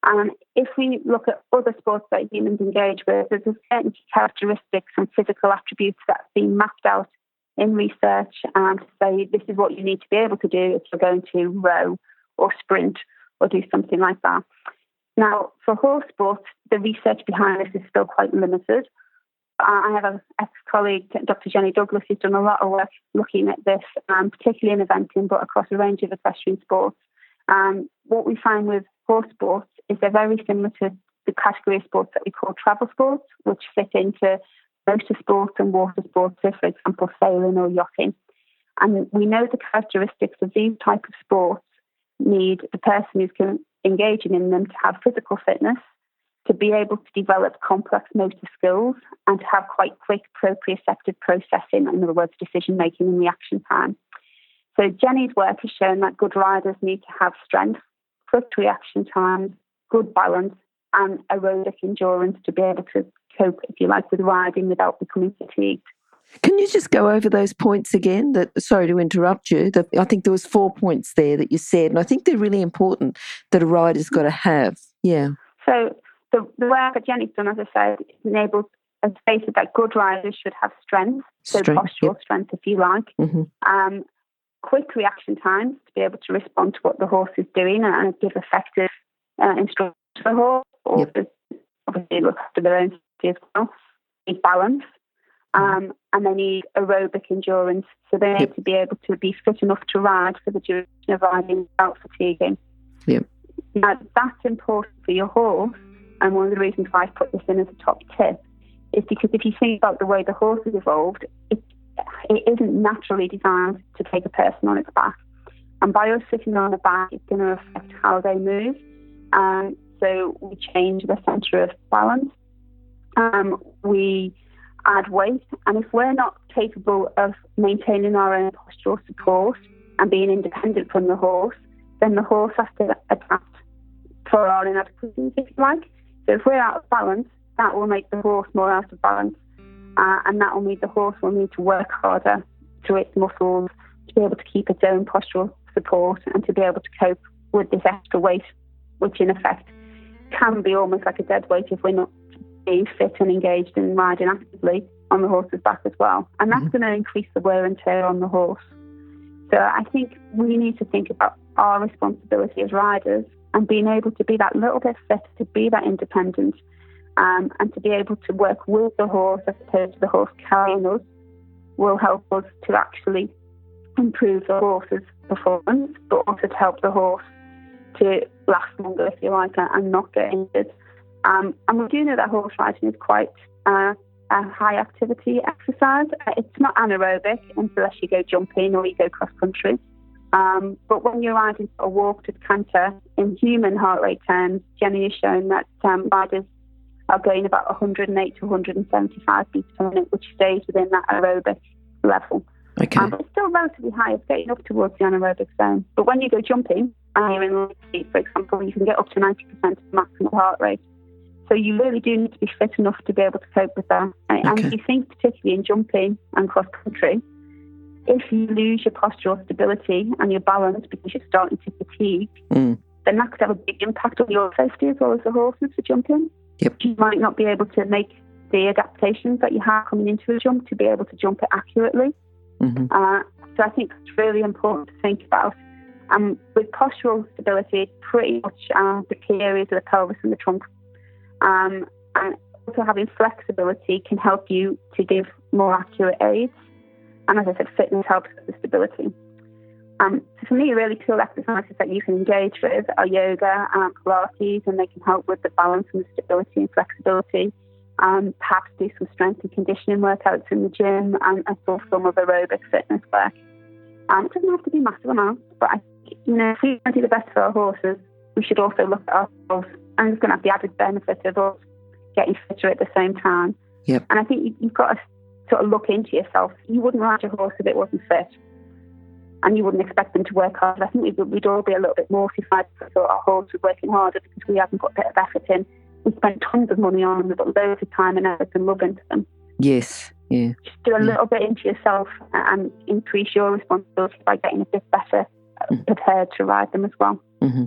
And if we look at other sports that humans engage with, there's certain characteristics and physical attributes that have been mapped out in research and say this is what you need to be able to do if you're going to row or sprint or do something like that. Now, for horse sports, the research behind this is still quite limited. I have an ex-colleague, Dr. Jenny Douglas, who's done a lot of work looking at this, um, particularly in eventing, but across a range of equestrian sports. Um, what we find with horse sports is they're very similar to the category of sports that we call travel sports, which fit into motor sports and water sports, so for example, sailing or yachting. And we know the characteristics of these type of sports need the person who's engaging in them to have physical fitness, to be able to develop complex motor skills, and to have quite quick proprioceptive processing, in other words, decision making and reaction time. So Jenny's work has shown that good riders need to have strength, quick reaction times, good balance, and aerobic endurance to be able to cope, if you like, with riding without becoming fatigued. Can you just go over those points again? That sorry to interrupt you. That I think there was four points there that you said, and I think they're really important that a rider's got to have. Yeah. So the, the work that Jenny's done, as I said, enables a space that good riders should have strength, so strength, postural strength, if you like, mm-hmm. um, quick reaction times to be able to respond to what the horse is doing and give effective uh, instructions to the horse. Horses yep. obviously look after their own safety as well. Need balance, um, and they need aerobic endurance. So they need yep. to be able to be fit enough to ride for the duration of riding without fatiguing. Yep. Now, that's important for your horse. And one of the reasons why I put this in as a top tip is because if you think about the way the horse has evolved, it, it isn't naturally designed to take a person on its back. And by us sitting on the back, it's going to affect how they move. Um, so we change the centre of balance. Um, we add weight. And if we're not capable of maintaining our own postural support and being independent from the horse, then the horse has to adapt for our inadequacies, if you like. So if we're out of balance, that will make the horse more out of balance. Uh, and that will mean the horse will need to work harder through its muscles to be able to keep its own postural support and to be able to cope with this extra weight, which in effect can be almost like a dead weight if we're not being fit and engaged and riding actively on the horse's back as well. And that's mm-hmm. going to increase the wear and tear on the horse. So I think we need to think about our responsibility as riders and being able to be that little bit fit, to be that independent, um, and to be able to work with the horse as opposed to the horse carrying us will help us to actually improve the horse's performance, but also to help the horse to last longer, if you like, and not get injured. Um, and we do know that horse riding is quite uh, a high activity exercise. It's not anaerobic unless you go jumping or you go cross country. Um, but when you're out riding a walk to canter in human heart rate terms, Jenny has shown that um, riders are going about 108 to 175 beats per minute, which stays within that aerobic level. Okay. Um, it's still relatively high. It's getting up towards the anaerobic zone. But when you go jumping and you're in speed, for example, you can get up to 90% of the maximum heart rate. So you really do need to be fit enough to be able to cope with that. Okay. and you think, particularly in jumping and cross country, if you lose your postural stability and your balance because you're starting to fatigue, mm. then that could have a big impact on your safety as well as the horses for jumping. Yep. You might not be able to make the adaptations that you have coming into a jump to be able to jump it accurately. Mm-hmm. Uh, so I think it's really important to think about. And um, with postural stability, pretty much uh, the key areas of the pelvis and the trunk um, and also having flexibility can help you to give more accurate aids. And as I said, fitness helps with the stability. Um, so for me, really cool exercises that you can engage with are yoga and Pilates, and they can help with the balance and the stability and flexibility. Um, perhaps do some strength and conditioning workouts in the gym and, and some form of aerobic fitness work. Um, it doesn't have to be massive amounts, but I, you know, if we want to do the best for our horses, we should also look at ourselves, and it's going to have the added benefit of us getting fitter at the same time. Yep. And I think you've got to sort of look into yourself. You wouldn't ride your horse if it wasn't fit, and you wouldn't expect them to work hard. I think we'd, we'd all be a little bit mortified if we thought our horse was working harder because we haven't got a bit of effort in. We spent tons of money on them, we've got loads of time and effort and love into them. Yes. Yeah. Just do a Yeah. little bit into yourself and increase your responsibility by getting a bit better uh, Mm. prepared to ride them as well. hmm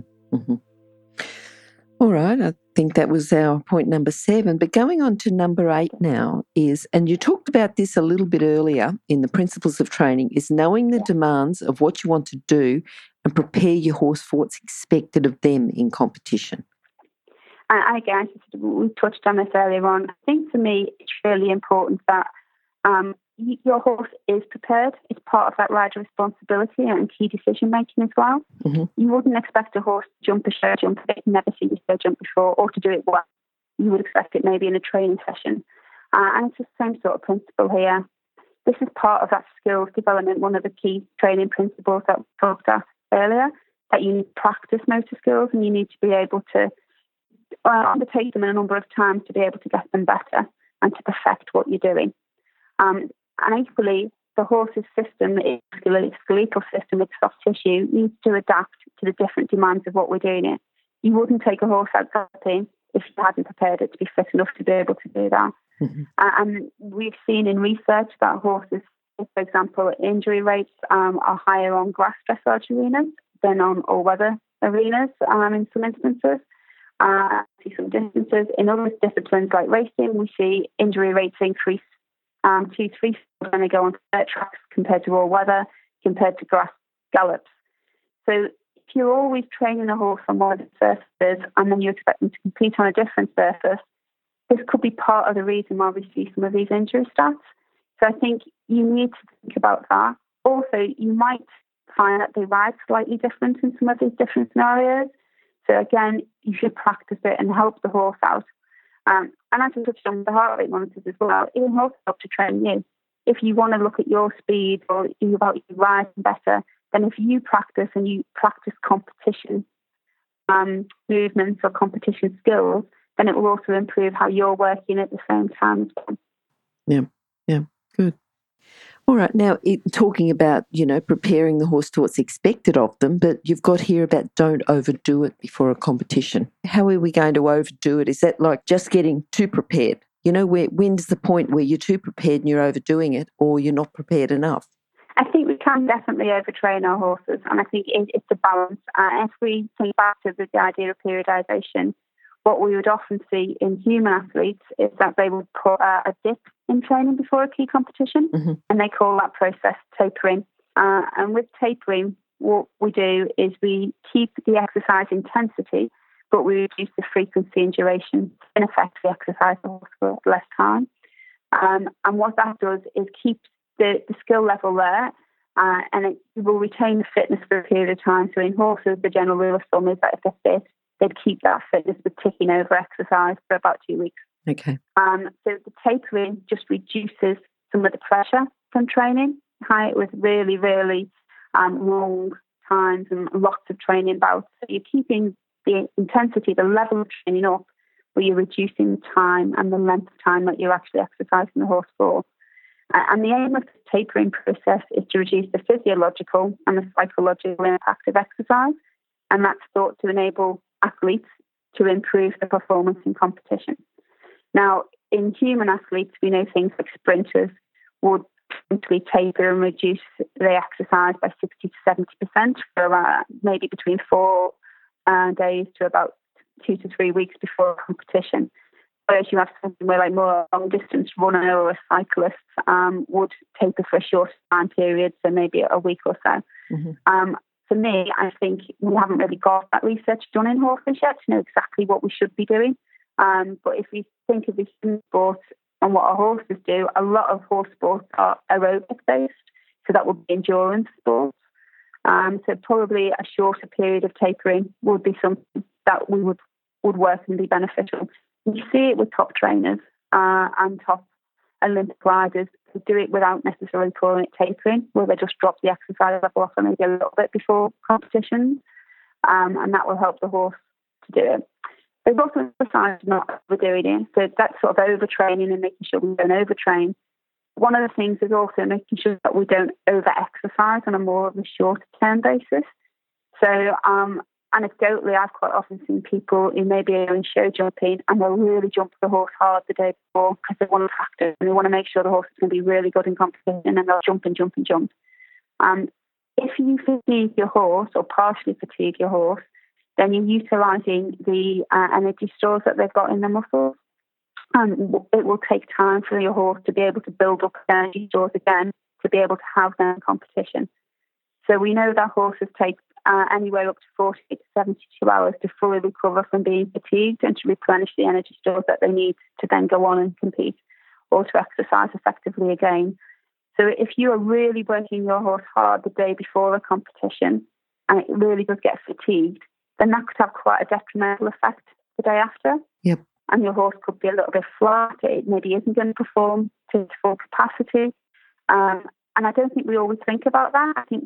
All right. I think that was our point number seven. But going on to number eight now is, and you talked about this a little bit earlier in the principles of training, is knowing the demands of what you want to do and prepare your horse for what's expected of them in competition. I, again, just- we touched on this earlier on. I think for me, it's really important that um, your horse is prepared. It's part of that rider responsibility and key decision making as well. Mhm. You wouldn't expect a horse to jump a show jump that you've never seen a show jump before or to do it well. You would expect it maybe in a training session. Uh, and it's the same sort of principle here. This is part of that skills development, one of the key training principles that we talked about earlier, that you need to practice motor skills and you need to be able to uh, undertake them a number of times to be able to get them better and to perfect what you're doing. Um, and equally, the horse's system, its skeletal system, its soft tissue, needs to adapt to the different demands of what we're doing it. You wouldn't take a horse out galloping if you hadn't prepared it to be fit enough to be able to do that. Mhm. Uh, and we've seen in research that horses, for example, injury rates um, are higher on grass dressage arenas than on all-weather arenas um, in some instances. Uh, see some differences. In other disciplines like racing, we see injury rates increase um, two, three when they go on dirt tracks compared to all weather, compared to grass gallops. So if you're always training a horse on one of the surfaces and then you expect them to compete on a different surface, this could be part of the reason why we see some of these injury stats. So I think you need to think about that. Also, you might find that they ride slightly different in some of these different scenarios. So again, you should practice it and help the horse out. Um, and as I touched on the heart rate monitors as well, even horses help to train you. If you want to look at your speed or about you riding better, then if you practice and you practice competition um, movements or competition skills, then it will also improve how you're working at the same time Yeah, well. All right. Now, it, talking about, you know, preparing the horse to what's expected of them, but you've got here about don't overdo it before a competition. How are we going to overdo it? Is that like just getting too prepared? You know, where when's the point where you're too prepared and you're overdoing it or you're not prepared enough? I think we can definitely overtrain our horses, and I think it, it's a balance. Uh, if we think back to the, the idea of periodization, what we would often see in human athletes is that they would put uh, a dip in training before a key competition, Mhm. and they call that process tapering. Uh, and with tapering, what we do is we keep the exercise intensity, but we reduce the frequency and duration. In effect, we exercise for less time. Um, and what that does is keep the, the skill level there, uh, and it will retain the fitness for a period of time. So in horses, the general rule of thumb is that if they're fit, they'd keep that fitness with ticking over exercise for about two weeks. Okay. Um, so the tapering just reduces some of the pressure from training, It was really, really um, long times and lots of training bouts. So you're keeping the intensity, the level of training up, but you're reducing the time and the length of time that you're actually exercising the horse for. And the aim of the tapering process is to reduce the physiological and the psychological impact of exercise, and that's thought to enable athletes to improve their performance in competition. Now, in human athletes, we know things like sprinters would simply taper and reduce their exercise by 60 to 70% for uh, maybe between four uh, days to about two to three weeks before a competition. Whereas you have something where, like, more long distance runner or a cyclist um, would taper for a short time period, so maybe a week or so. Mhm. Um, for me, I think we haven't really got that research done in horses yet to know exactly what we should be doing. Um, but if we think of the human sport and what our horses do, a lot of horse sports are aerobic based, so that would be endurance sports. Um, so probably a shorter period of tapering would be something that we would would work and be beneficial. You see it with top trainers uh, and top Olympic riders. Do it without necessarily calling it tapering, where they just drop the exercise level off and maybe a little bit before competitions, um, and that will help the horse to do it. They've also emphasised not overdoing it, so that's sort of overtraining and making sure we don't overtrain. One of the things is also making sure that we don't over exercise on a more of a shorter term basis. So um, anecdotally, I've quite often seen people who maybe are in show jumping and they'll really jump the horse hard the day before because they want to practice and they want to make sure the horse is going to be really good in competition and then they'll jump and jump and jump. Um, if you fatigue your horse or partially fatigue your horse, then you're utilizing the uh, energy stores that they've got in their muscles. And it will take time for your horse to be able to build up energy stores again to be able to have them in competition. So we know that horses take uh, anywhere up to 40 to 72 hours to fully recover from being fatigued and to replenish the energy stores that they need to then go on and compete or to exercise effectively again. So if you are really working your horse hard the day before a competition and it really does get fatigued, then that could have quite a detrimental effect the day after. Yep. And your horse could be a little bit flat. It maybe isn't going to perform to its full capacity. Um, and I don't think we always think about that. I think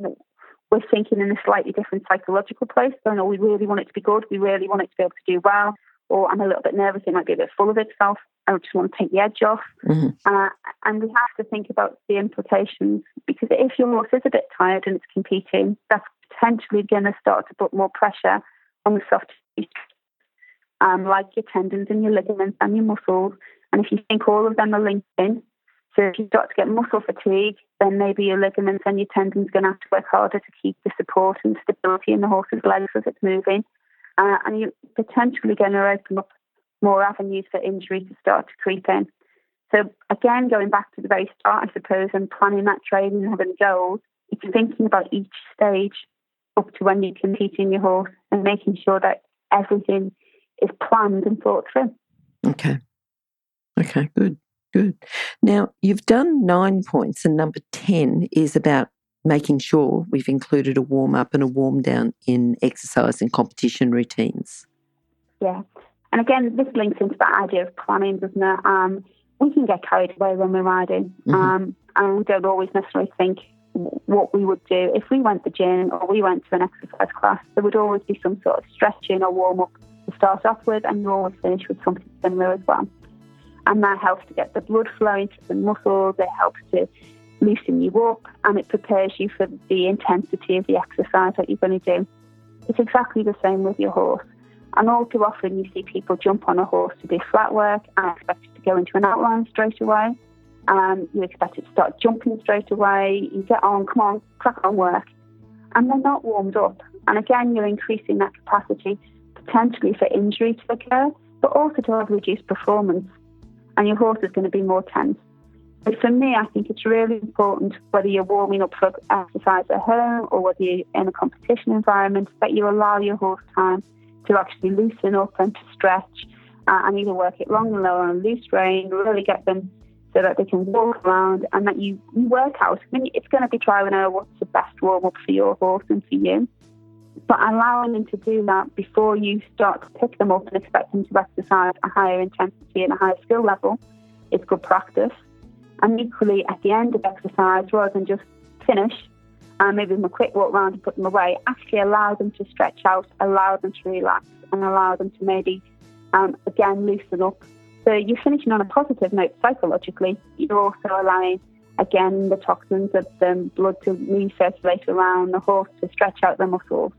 we're thinking in a slightly different psychological place. So, know, we really want it to be good. We really want it to be able to do well. Or I'm a little bit nervous. It might be a bit full of itself. I just want to take the edge off. Mm-hmm. Uh, and we have to think about the implications because if your horse is a bit tired and it's competing, that's potentially going to start to put more pressure on the soft tissue, um, like your tendons and your ligaments and your muscles. And if you think all of them are linked in, so if you start to get muscle fatigue, then maybe your ligaments and your tendons are going to have to work harder to keep the support and stability in the horse's legs as it's moving. Uh, and you're potentially going to open up more avenues for injury to start to creep in. So again, going back to the very start, I suppose, and planning that training and having goals, it's thinking about each stage up to when you're competing your horse and making sure that everything is planned and thought through. Okay. Okay, good. Good. Now, you've done nine points, and number 10 is about making sure we've included a warm up and a warm down in exercise and competition routines. Yeah. And again, this links into that idea of planning, doesn't it? Um, we can get carried away when we're riding, mm-hmm. um, and we don't always necessarily think what we would do. If we went to the gym or we went to an exercise class, there would always be some sort of stretching or warm up to start off with, and you always finish with something similar as well and that helps to get the blood flowing to the muscles. It helps to loosen you up, and it prepares you for the intensity of the exercise that you're going to do. It's exactly the same with your horse. And all too often, you see people jump on a horse to do flat work and expect it to go into an outline straight away. Um, you expect it to start jumping straight away. You get on, come on, crack on work. And they're not warmed up. And again, you're increasing that capacity potentially for injury to occur, but also to have reduced performance and your horse is going to be more tense. But for me, I think it's really important whether you're warming up for exercise at home or whether you're in a competition environment that you allow your horse time to actually loosen up and to stretch uh, and either work it long and low on a loose rein, really get them so that they can walk around and that you work out. I mean, it's going to be trial and error what's the best warm up for your horse and for you. But allowing them to do that before you start to pick them up and expect them to exercise a higher intensity and a higher skill level is good practice. And equally, at the end of exercise, rather than just finish and maybe them a quick walk around and put them away, actually allow them to stretch out, allow them to relax, and allow them to maybe, um, again, loosen up. So you're finishing on a positive note psychologically. You're also allowing, again, the toxins of the blood to recirculate around the horse to stretch out the muscles.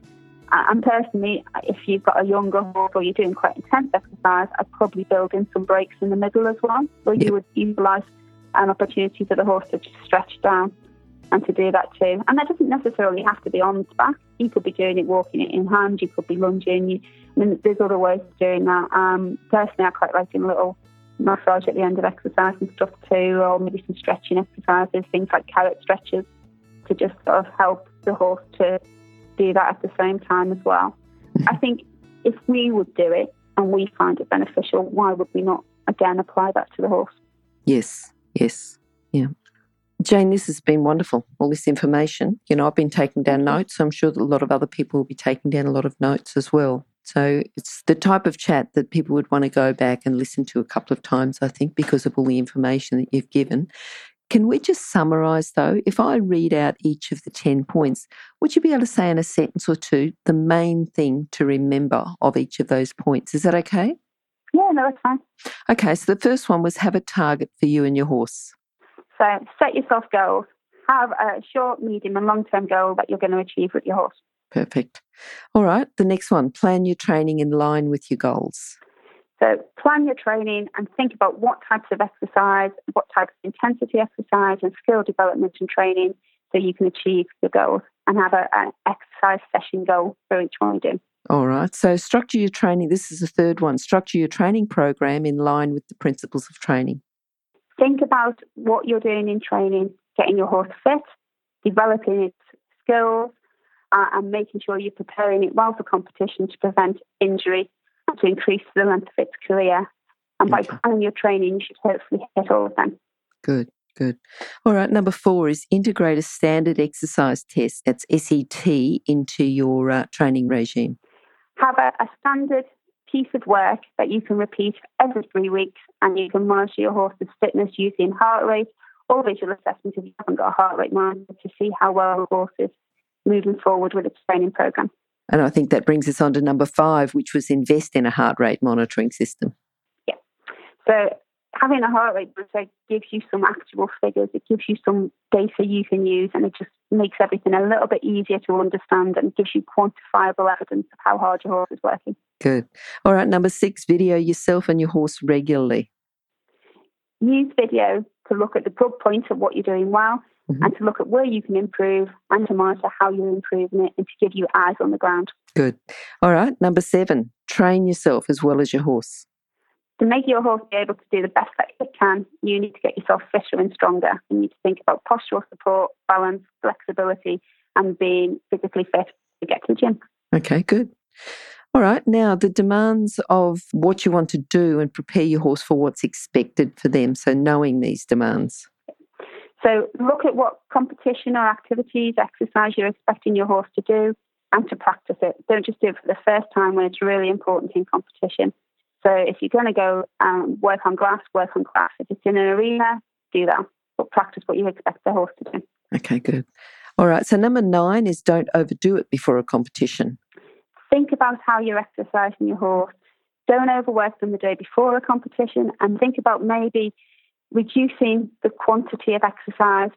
And personally, if you've got a younger horse or you're doing quite intense exercise, I'd probably build in some breaks in the middle as well, where you would utilise an opportunity for the horse to just stretch down and to do that too. And that doesn't necessarily have to be on its back. You could be doing it walking it in hand. You could be lunging. You, I mean, there's other ways of doing that. Um, personally, I quite like doing a little massage at the end of exercise and stuff too, or maybe some stretching exercises, things like carrot stretches, to just sort of help the horse to do that at the same time as well. I mm-hmm. think if we would do it and we find it beneficial, why would we not again apply that to the horse? Yes, yes, yeah. Jane, this has been wonderful, all this information. You know, I've been taking down notes. I'm sure that a lot of other people will be taking down a lot of notes as well. So it's the type of chat that people would want to go back and listen to a couple of times, I think, because of all the information that you've given. Can we just summarise though? If I read out each of the 10 points, would you be able to say in a sentence or two the main thing to remember of each of those points? Is that okay? Yeah, no, that's fine. Okay, so the first one was have a target for you and your horse. So set yourself goals. Have a short, medium, and long term goal that you're going to achieve with your horse. Perfect. All right, the next one plan your training in line with your goals. So plan your training and think about what types of exercise, what types of intensity exercise and skill development and training so you can achieve your goals and have an exercise session goal for each one you do. All right. So structure your training. This is the third one. Structure your training program in line with the principles of training. Think about what you're doing in training, getting your horse fit, developing its skills, uh, and making sure you're preparing it well for competition to prevent injury to increase the length of its career. And by Okay. planning your training, you should hopefully hit all of them. Good, good. All right. Number four is integrate a standard exercise test. That's SET into your uh, training regime. Have a, a standard piece of work that you can repeat every three weeks, and you can monitor your horse's fitness using heart rate or visual assessment if you haven't got a heart rate monitor to see how well the horse is moving forward with its training program. And I think that brings us on to number five, which was invest in a heart rate monitoring system. Yeah. So having a heart rate monitor gives you some actual figures. It gives you some data you can use, and it just makes everything a little bit easier to understand and gives you quantifiable evidence of how hard your horse is working. Good. All right. Number six, video yourself and your horse regularly. Use video to look at the good points of what you're doing well Mhm. and to look at where you can improve and to monitor how you're improving it and to give you eyes on the ground. Good. All right. Number seven, train yourself as well as your horse. To make your horse be able to do the best that it can, you need to get yourself fitter and stronger. You need to think about postural support, balance, flexibility, and being physically fit to get to the gym. Okay, good. All right. Now, the demands of what you want to do and prepare your horse for what's expected for them. So, knowing these demands. So look at what competition or activities, exercise you're expecting your horse to do and to practice it. Don't just do it for the first time when it's really important in competition. So if you're going to go um, work on grass, work on grass. If it's in an arena, do that. But practice what you expect the horse to do. Okay, good. All right. So, number nine is don't overdo it before a competition. Think about how you're exercising your horse. Don't overwork them the day before a competition and think about maybe reducing the quantity of exercise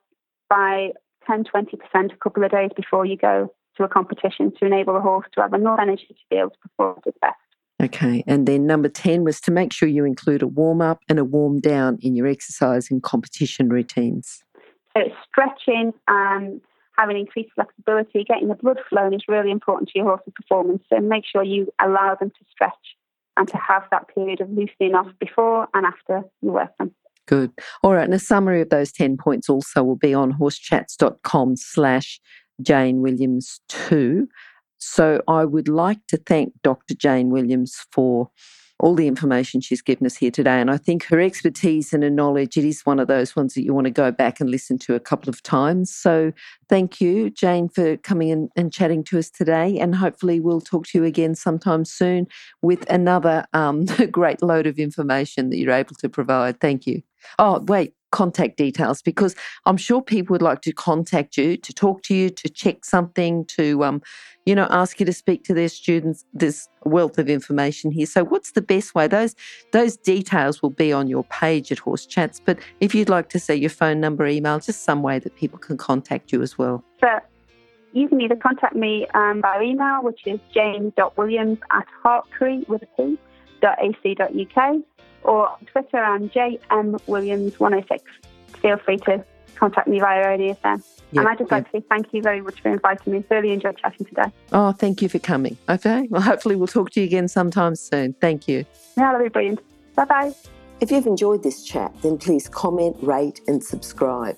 by 10 20% a couple of days before you go to a competition to enable the horse to have enough energy to be able to perform at its best. Okay. And then number 10 was to make sure you include a warm up and a warm down in your exercise and competition routines. So stretching and having increased flexibility, getting the blood flowing is really important to your horse's performance. So make sure you allow them to stretch and to have that period of loosening off before and after you work them. Good. All right. And a summary of those 10 points also will be on horsechats.com slash Jane Williams 2. So I would like to thank Dr. Jane Williams for all the information she's given us here today. And I think her expertise and her knowledge, it is one of those ones that you want to go back and listen to a couple of times. So thank you, Jane, for coming in and chatting to us today. And hopefully we'll talk to you again sometime soon with another um, great load of information that you're able to provide. Thank you. Oh, wait, contact details, because I'm sure people would like to contact you, to talk to you, to check something, to, um, you know, ask you to speak to their students. There's wealth of information here. So what's the best way? Those those details will be on your page at Horse Chats. But if you'd like to say your phone number, email, just some way that people can contact you as well. So you can either contact me um, by email, which is jane.williams at hartpury with a P, dot ac.uk, or on Twitter, I'm jmwilliams106. Feel free to contact me via ADSM. Yeah, and I'd just yeah. like to say thank you very much for inviting me. Really enjoyed chatting today. Oh, thank you for coming. Okay. Well, hopefully we'll talk to you again sometime soon. Thank you. Yeah, that'll be brilliant. Bye bye. If you've enjoyed this chat, then please comment, rate, and subscribe.